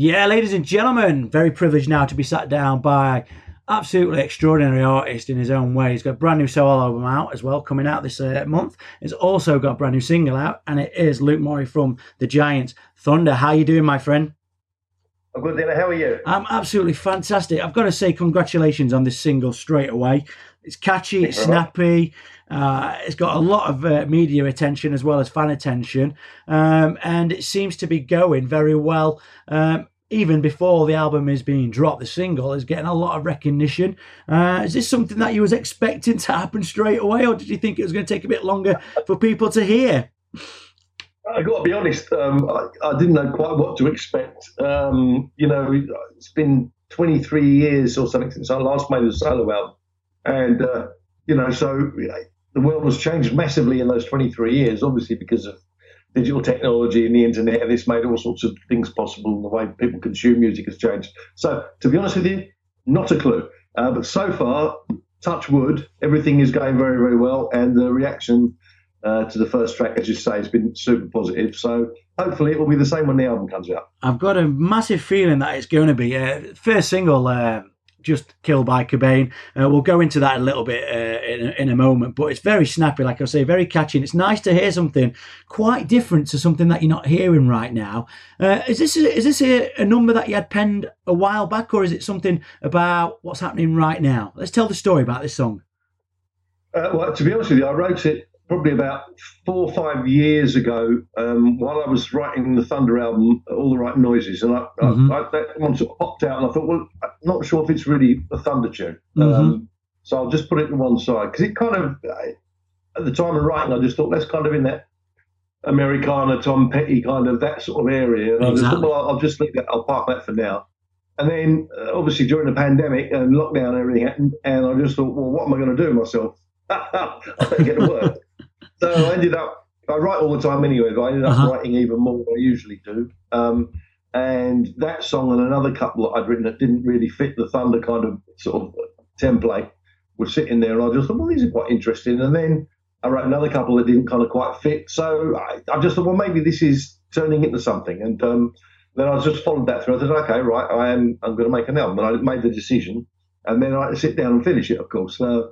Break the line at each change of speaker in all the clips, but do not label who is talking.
Yeah, ladies and gentlemen, very privileged now to be sat down by absolutely extraordinary artist in his own way. He's got a brand new solo album out as well, coming out this uh, month. He's also got a brand new single out, and it is Luke Morley from the Giants. Thunder, how you doing, my friend?
I'm good, Dylan. How are you?
I'm absolutely fantastic. I've got to say congratulations on this single straight away. It's catchy, it's snappy. Uh, it's got a lot of uh, media attention as well as fan attention, um, and it seems to be going very well. Um, even before the album is being dropped, the single is getting a lot of recognition. Uh, is this something that you was expecting to happen straight away, or did you think it was going to take a bit longer for people to hear?
I got to be honest, um, I, I, didn't know quite what to expect. Um, you know, it's been 23 years or something since I last made a solo album, and uh, you know, so the world has changed massively in those 23 years, obviously because of digital technology and the internet, and it's made all sorts of things possible. And the way people consume music has changed. So, to be honest with you, not a clue. Uh, but so far, touch wood, everything is going very, very well, and the reaction uh, to the first track, as you say, has been super positive. So hopefully it will be the same when the album comes out.
I've got a massive feeling that it's going to be. Uh, first single, uh, just killed by Cobain. Uh, we'll go into that a little bit uh, in, in, a moment, but it's very snappy, like I say, very catchy. And it's nice to hear something quite different to something that you're not hearing right now. Uh, is this a, is this a, a, number that you had penned a while back, or is it something about what's happening right now? Let's tell the story about this song.
Uh, well, to be honest with you, I wrote it probably about four or five years ago, um, while I was writing the Thunder album, All the Right Noises, and I, mm-hmm. I, I, that one sort of popped out, and I thought, well, I'm not sure if it's really a Thunder tune. Mm-hmm. Um, so I'll just put it to one side because it kind of, at the time of writing, I just thought that's kind of in that Americana, Tom Petty kind of that sort of area. And exactly. I just thought, well, I'll just leave that, I'll park that for now. And then, uh, obviously, during the pandemic and lockdown and everything happened, and I just thought, well, what am I going to do with myself? I better get to work. So I ended up, I write all the time anyway, but I ended up uh-huh. writing even more than I usually do. Um, and that song and another couple that I'd written that didn't really fit the Thunder kind of sort of template were sitting there. And I just thought, well, these are quite interesting. And then I wrote another couple that didn't kind of quite fit. So I, I just thought, well, maybe this is turning into something. And um, then I just followed that through. I said, okay, right, I am, I'm going to make an album. And I made the decision. And then I had to sit down and finish it, of course. Uh,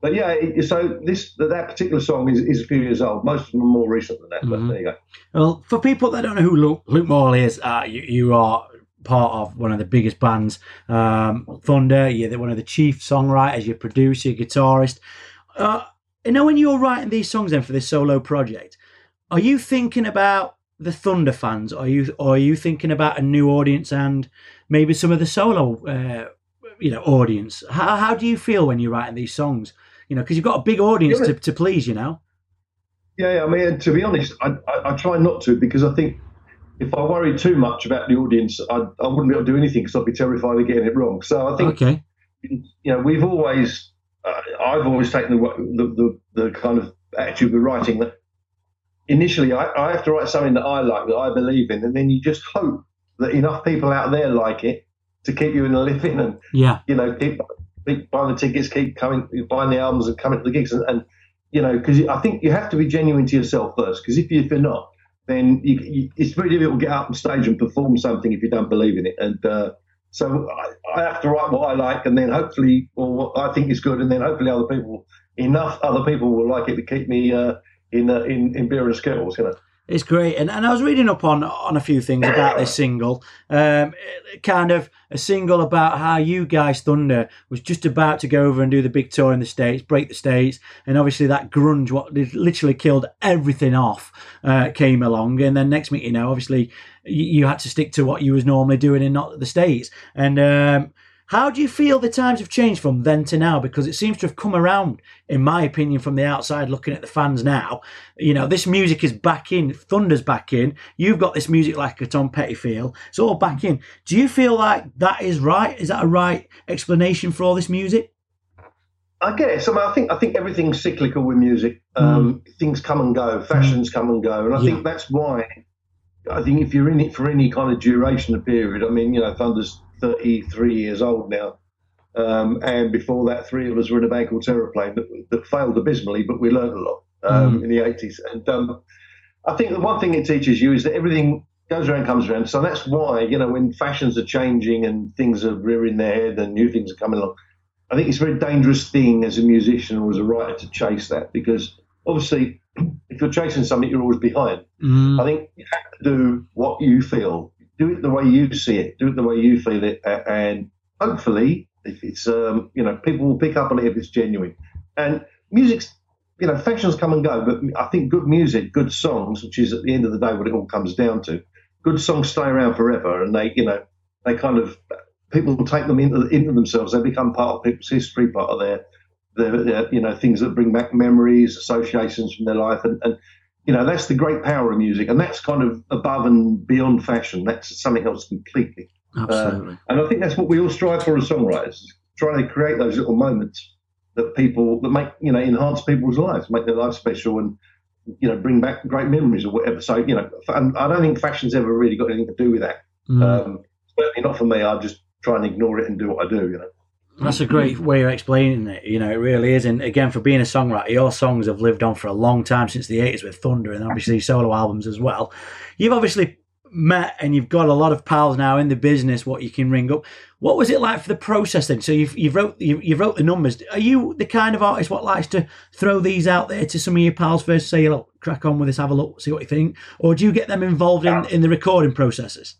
but yeah, so this that particular song is, is a few years old. Most of them are more recent than that. Mm-hmm. But there you go.
Well, for people that don't know who Luke, Luke Morley is, uh, you, you, are part of one of the biggest bands, um, Thunder. You're one of the chief songwriters. You're producer, you're guitarist. Uh, you know, when you're writing these songs then for this solo project, are you thinking about the Thunder fans? Or are you or are you thinking about a new audience and maybe some of the solo? Uh, you know, audience. How, how do you feel when you're writing these songs? You know, because you've got a big audience to, to please, you know.
Yeah, I mean, to be honest, I, I, I, try not to because I think if I worry too much about the audience, I, I wouldn't be able to do anything because I'd be terrified of getting it wrong. So I think, okay. you know, we've always, uh, I've always taken the, the, the, the, kind of attitude with writing that initially I, I have to write something that I like, that I believe in, and then you just hope that enough people out there like it to keep you in the living and, yeah. you know, keep keep buying the tickets, keep coming, buying the albums, and coming to the gigs, and, and you know, because I think you have to be genuine to yourself first. Because if, you, if you're not, then you, you, it's very difficult to get up on stage and perform something if you don't believe in it. And uh, so I, I, have to write what I like, and then hopefully, or what I think is good, and then hopefully other people, enough other people will like it to keep me uh, in, uh, in in beer and skittles, you know.
It's great, and, and I was reading up on on a few things about this single. Um, kind of a single about how you guys Thunder was just about to go over and do the big tour in the states, break the states, and obviously that grunge, what literally killed everything off, uh, came along, and then next week, you know, obviously you, you, had to stick to what you was normally doing in not the states, and um, how do you feel the times have changed from then to now? Because it seems to have come around, in my opinion, from the outside looking at the fans now. You know, this music is back in, Thunder's back in. You've got this music like a Tom Petty feel. It's all back in. Do you feel like that is right? Is that a right explanation for all this music?
I guess. I mean, I think I think everything's cyclical with music. Um, mm. Things come and go, fashions mm. come and go, and I yeah. think that's why. I think if you're in it for any kind of duration of period, I mean, you know, Thunder's 33 years old now. Um, and before that, three of us were in a band called Terraplane that, that failed abysmally, but we learned a lot um, mm. in the 80s. And um, I think the one thing it teaches you is that everything goes around, comes around. So that's why, you know, when fashions are changing and things are rearing their head and new things are coming along, I think it's a very dangerous thing as a musician or as a writer to chase that because obviously, if you're chasing something, you're always behind. Mm. I think you have to do what you feel, do it the way you see it, do it the way you feel it, and hopefully, if it's um, you know, people will pick up on it if it's genuine. And music's you know, fashions come and go, but I think good music, good songs, which is at the end of the day what it all comes down to, good songs stay around forever, and they, you know, they kind of people take them into into themselves. They become part of people's history, part of their, their you know, things that bring back memories, associations from their life, and, and you know, that's the great power of music, and that's kind of above and beyond fashion. That's something else completely.
Absolutely. Uh,
and I think that's what we all strive for as songwriters, trying to create those little moments that people that make you know enhance people's lives, make their life special, and you know bring back great memories or whatever. So you know, and I don't think fashion's ever really got anything to do with that. Mm. Um, certainly not for me. I just try and ignore it and do what I do. You know.
That's a great mm-hmm. way of explaining it. You know, it really is. And again, for being a songwriter, your songs have lived on for a long time since the 80s with Thunder and obviously solo albums as well. You've obviously met and you've got a lot of pals now in the business what you can ring up what was it like for the process then so you've, you've wrote you, you wrote the numbers are you the kind of artist what likes to throw these out there to some of your pals first say look crack on with this have a look see what you think or do you get them involved in, in the recording processes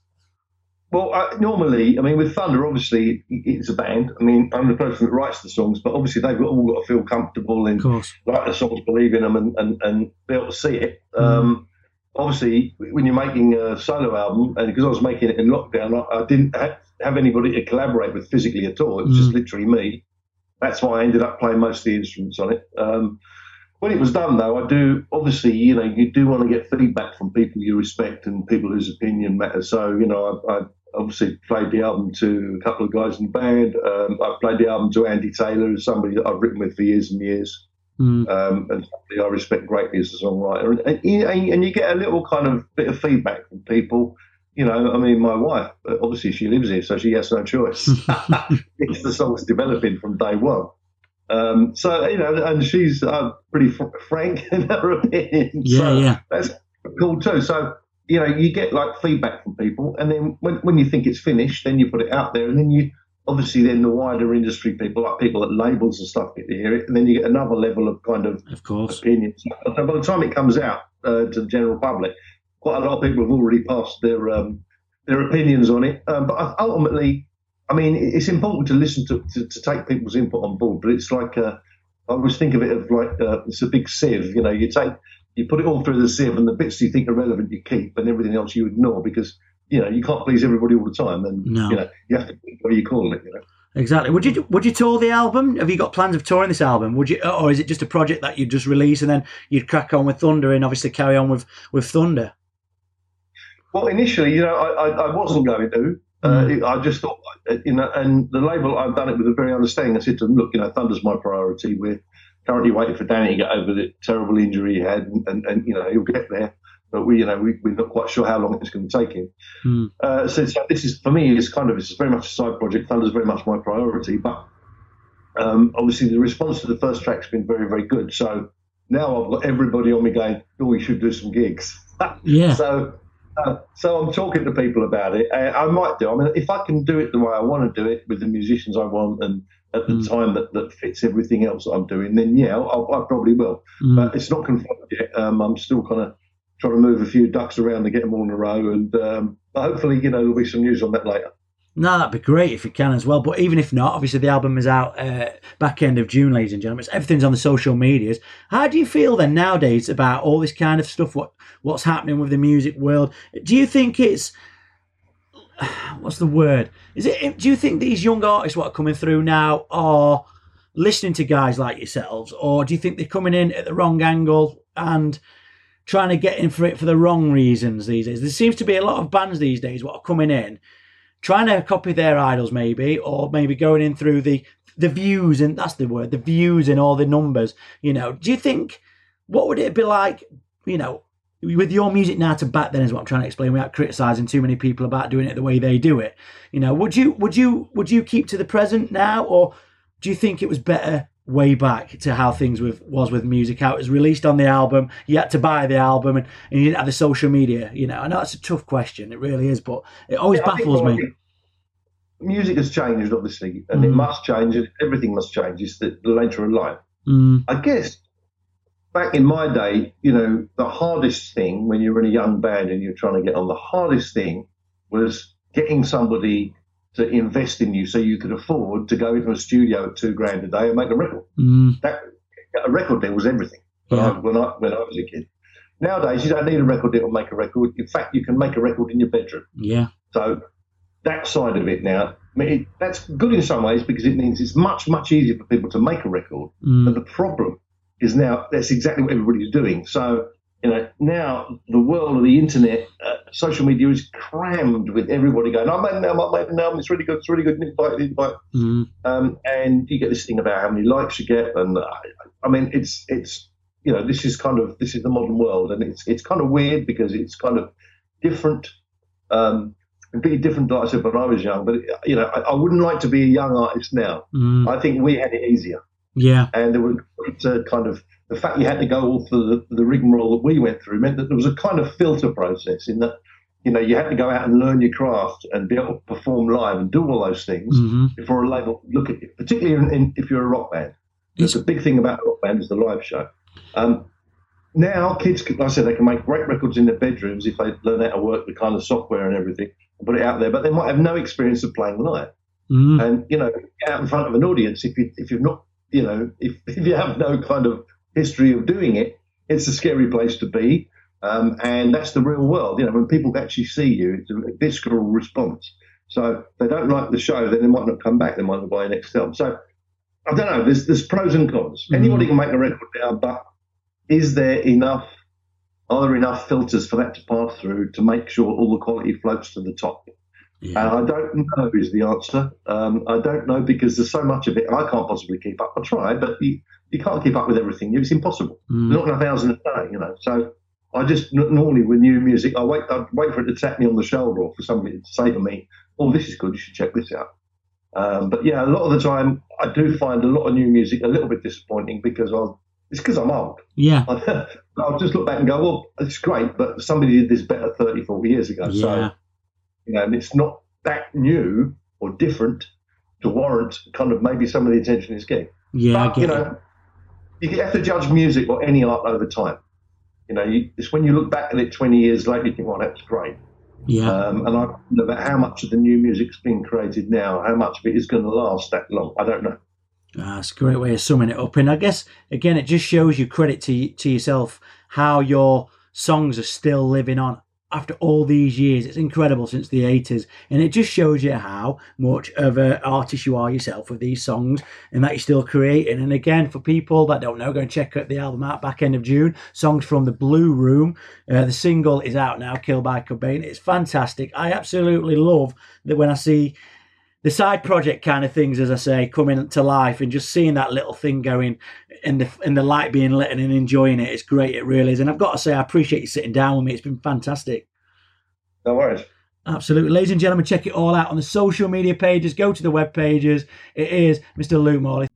well, uh, normally, I mean, with Thunder, obviously, it's a band. I mean, I'm the person that writes the songs, but obviously, they've all got to feel comfortable and write the songs, believe in them, and, and, and be able to see it. Mm. Um, obviously, when you're making a solo album, and because I was making it in lockdown, I, I didn't have anybody to collaborate with physically at all. It was mm. just literally me. That's why I ended up playing most of the instruments on it. Um, when it was done, though, I do obviously, you know, you do want to get feedback from people you respect and people whose opinion matters. So, you know, I, I obviously played the album to a couple of guys in the band. Um, I played the album to Andy Taylor, somebody that I've written with for years and years. Mm. Um, and I respect greatly as a songwriter. And, and, and, you get a little kind of bit of feedback from people. You know, I mean, my wife, obviously she lives here, so she has no choice. it's the song's developing from day one. Um, so, you know, and she's uh, pretty fr- frank in her opinion.
Yeah,
so
yeah.
That's cool too. So, you know, you get like feedback from people. And then when, when you think it's finished, then you put it out there and then you obviously then the wider industry people, like people at labels and stuff, get to hear it, and then you get another level of kind of,
of course,
opinions. So by the time it comes out uh, to the general public, quite a lot of people have already passed their um, their opinions on it. Um, but ultimately, I mean, it's important to listen to, to, to take people's input on board. But it's like uh, I always think of it as like uh, it's a big sieve. You know, you take you put it all through the sieve, and the bits you think are relevant you keep, and everything else you ignore because you know, you can't please everybody all the time, and no. you know, you have to what do you call it, you know.
Exactly. Would you would you tour the album? Have you got plans of touring this album? Would you, or is it just a project that you just release and then you'd crack on with Thunder and obviously carry on with with Thunder?
Well, initially, you know, I, I, I wasn't going to. Uh, mm. I just thought, you know, and the label, I've done it with a very understanding. I said to them, look, you know, Thunder's my priority. We're currently waiting for Danny to get over the terrible injury he had, and, and, and you know, he'll get there but we, you know, we, we're not quite sure how long it's going to take him. Mm. Uh, so, so, this is for me, it's kind of it's very much a side project. Thunder's very much my priority, but um, obviously the response to the first track's been very, very good. So now I've got everybody on me going, "Oh, we should do some gigs."
yeah.
So. Uh, so I'm talking to people about it. Uh, I might do. I mean, if I can do it the way I want to do it with the musicians I want and at the mm. time that, that fits everything else that I'm doing, then yeah, I'll, I probably will. Mm. But it's not confirmed yet. Um, I'm still kind of trying to move a few ducks around to get them all in a row. And um, hopefully, you know, there'll be some news on that later.
No, that'd be great if you can as well. But even if not, obviously the album is out uh, back end of June, ladies and gentlemen. Everything's on the social medias. How do you feel then nowadays about all this kind of stuff? What what's happening with the music world? Do you think it's what's the word? Is it? Do you think these young artists what are coming through now are listening to guys like yourselves, or do you think they're coming in at the wrong angle and trying to get in for it for the wrong reasons these days. There seems to be a lot of bands these days what are coming in, trying to copy their idols maybe, or maybe going in through the the views and that's the word, the views and all the numbers. You know, do you think what would it be like? You know, with your music now to back then is what I'm trying to explain without criticizing too many people about doing it the way they do it. You know, would you would you would you keep to the present now, or do you think it was better way back to how things with was with music, how it was released on the album. You had to buy the album, and, and you didn't have the social media. You know, I know it's a tough question. It really is, but it always
Yeah,
baffles me.
Music has changed, obviously, and it
Mm.
must change. Everything must change. It's the, the nature of life.
Mm,
I guess back in my day, you know, the hardest thing when you were in a young band and you're trying to get on, the hardest thing was getting somebody to invest in you so you could afford to go into a studio at two grand a day and make a record.
mm,
That a record deal was everything when,
Yeah.
I, when I when I was a kid. Nowadays, you don't need a record deal to make a record. In fact, you can make a record in your bedroom.
yeah.
So that side of it now, I mean, it, that's good in some ways because it means it's much much easier for people to make a record.
Mm,
But the problem is now that's exactly what everybody's doing. So, you know, now the world of the internet, uh, social media is crammed with everybody going, I'm making an album, I'm making an album, it's really good, it's really good, invite, invite.
mm,
Um, and you get this thing about how many likes you get. And I, I mean, it's, it's, you know, this is kind of, this is the modern world. And it's, it's kind of weird because it's kind of different, um, completely different, I said, when I was young. But, you know, I, I wouldn't like to be a young artist now.
mm,
I think we had it easier
yeah.
and there were uh, kind of the fact you had to go all through the, the rigmarole that we went through meant that there was a kind of filter process in that you know you had to go out and learn your craft and be able to perform live and do all those things
hmm
before a label look at you, particularly in, in, if you're a rock band.
It's-
the big thing about a rock band is the live show. Um, now kids, can- like I said, they can make great records in their bedrooms if they learn how to work the kind of software and everything and put it out there, but they might have no experience of playing live
Mm,
and you know out in front of an audience if you if you've not you know if, if you have no kind of history of doing it it's a scary place to be. Um, and that's the real world. You know when people actually see you it's a visceral response. So if they don't like the show then they might not come back. They might not buy an next album so I don't know. There's there's pros and cons.
Mhm.
anybody can make a record now but is there enough are there enough filters for that to pass through to make sure all the quality floats to the top
yeah.
and I don't know is the answer. Um, I don't know because there's so much of it. I can't possibly keep up. I try, but you, you can't keep up with everything. It's impossible.
Mm,
There's not enough hours in a day, you know. So I just n- normally with new music, I wait. I wait for it to tap me on the shoulder or for somebody to say to me, "Oh, this is good. You should check this out." Um, but yeah, a lot of the time, I do find a lot of new music a little bit disappointing because I'm. It's because I'm old.
yeah.
I'll just look back and go, well, it's great, but somebody did this better 30, 40 years ago. So
Yeah.
You know, and it's not that new or different to warrant kind of maybe some of the attention it's getting.
Yeah. I
but, you
get it.
know, you have to judge music or any art over time. You know, you, it's when you look back at it 20 years later, you think, well, that's great.
Yeah.
Um, and I wonder about how much of the new music's being created now, how much of it is going to last that long. I don't know.
Ah, That's a great way of summing it up. And I guess, again, it just shows you credit to, to yourself how your songs are still living on after all these years. It's incredible since the 80s. And it just shows you how much of an artist you are yourself with these songs and that you're still creating. And again, for people that don't know, go and check out the album out back end of June. Songs from the Blue Room. Uh, the single is out now, Killed by Cobain. It's fantastic. I absolutely love that when I see the side project kind of things, as I say, coming to life and just seeing that little thing going and the and the light being lit and enjoying it. It's great, it really is. And I've got to say, I appreciate you sitting down with me. It's been fantastic.
No worries.
Absolutely. Ladies and gentlemen, check it all out on the social media pages. Go to the web pages. It is Mr. Luke Morley.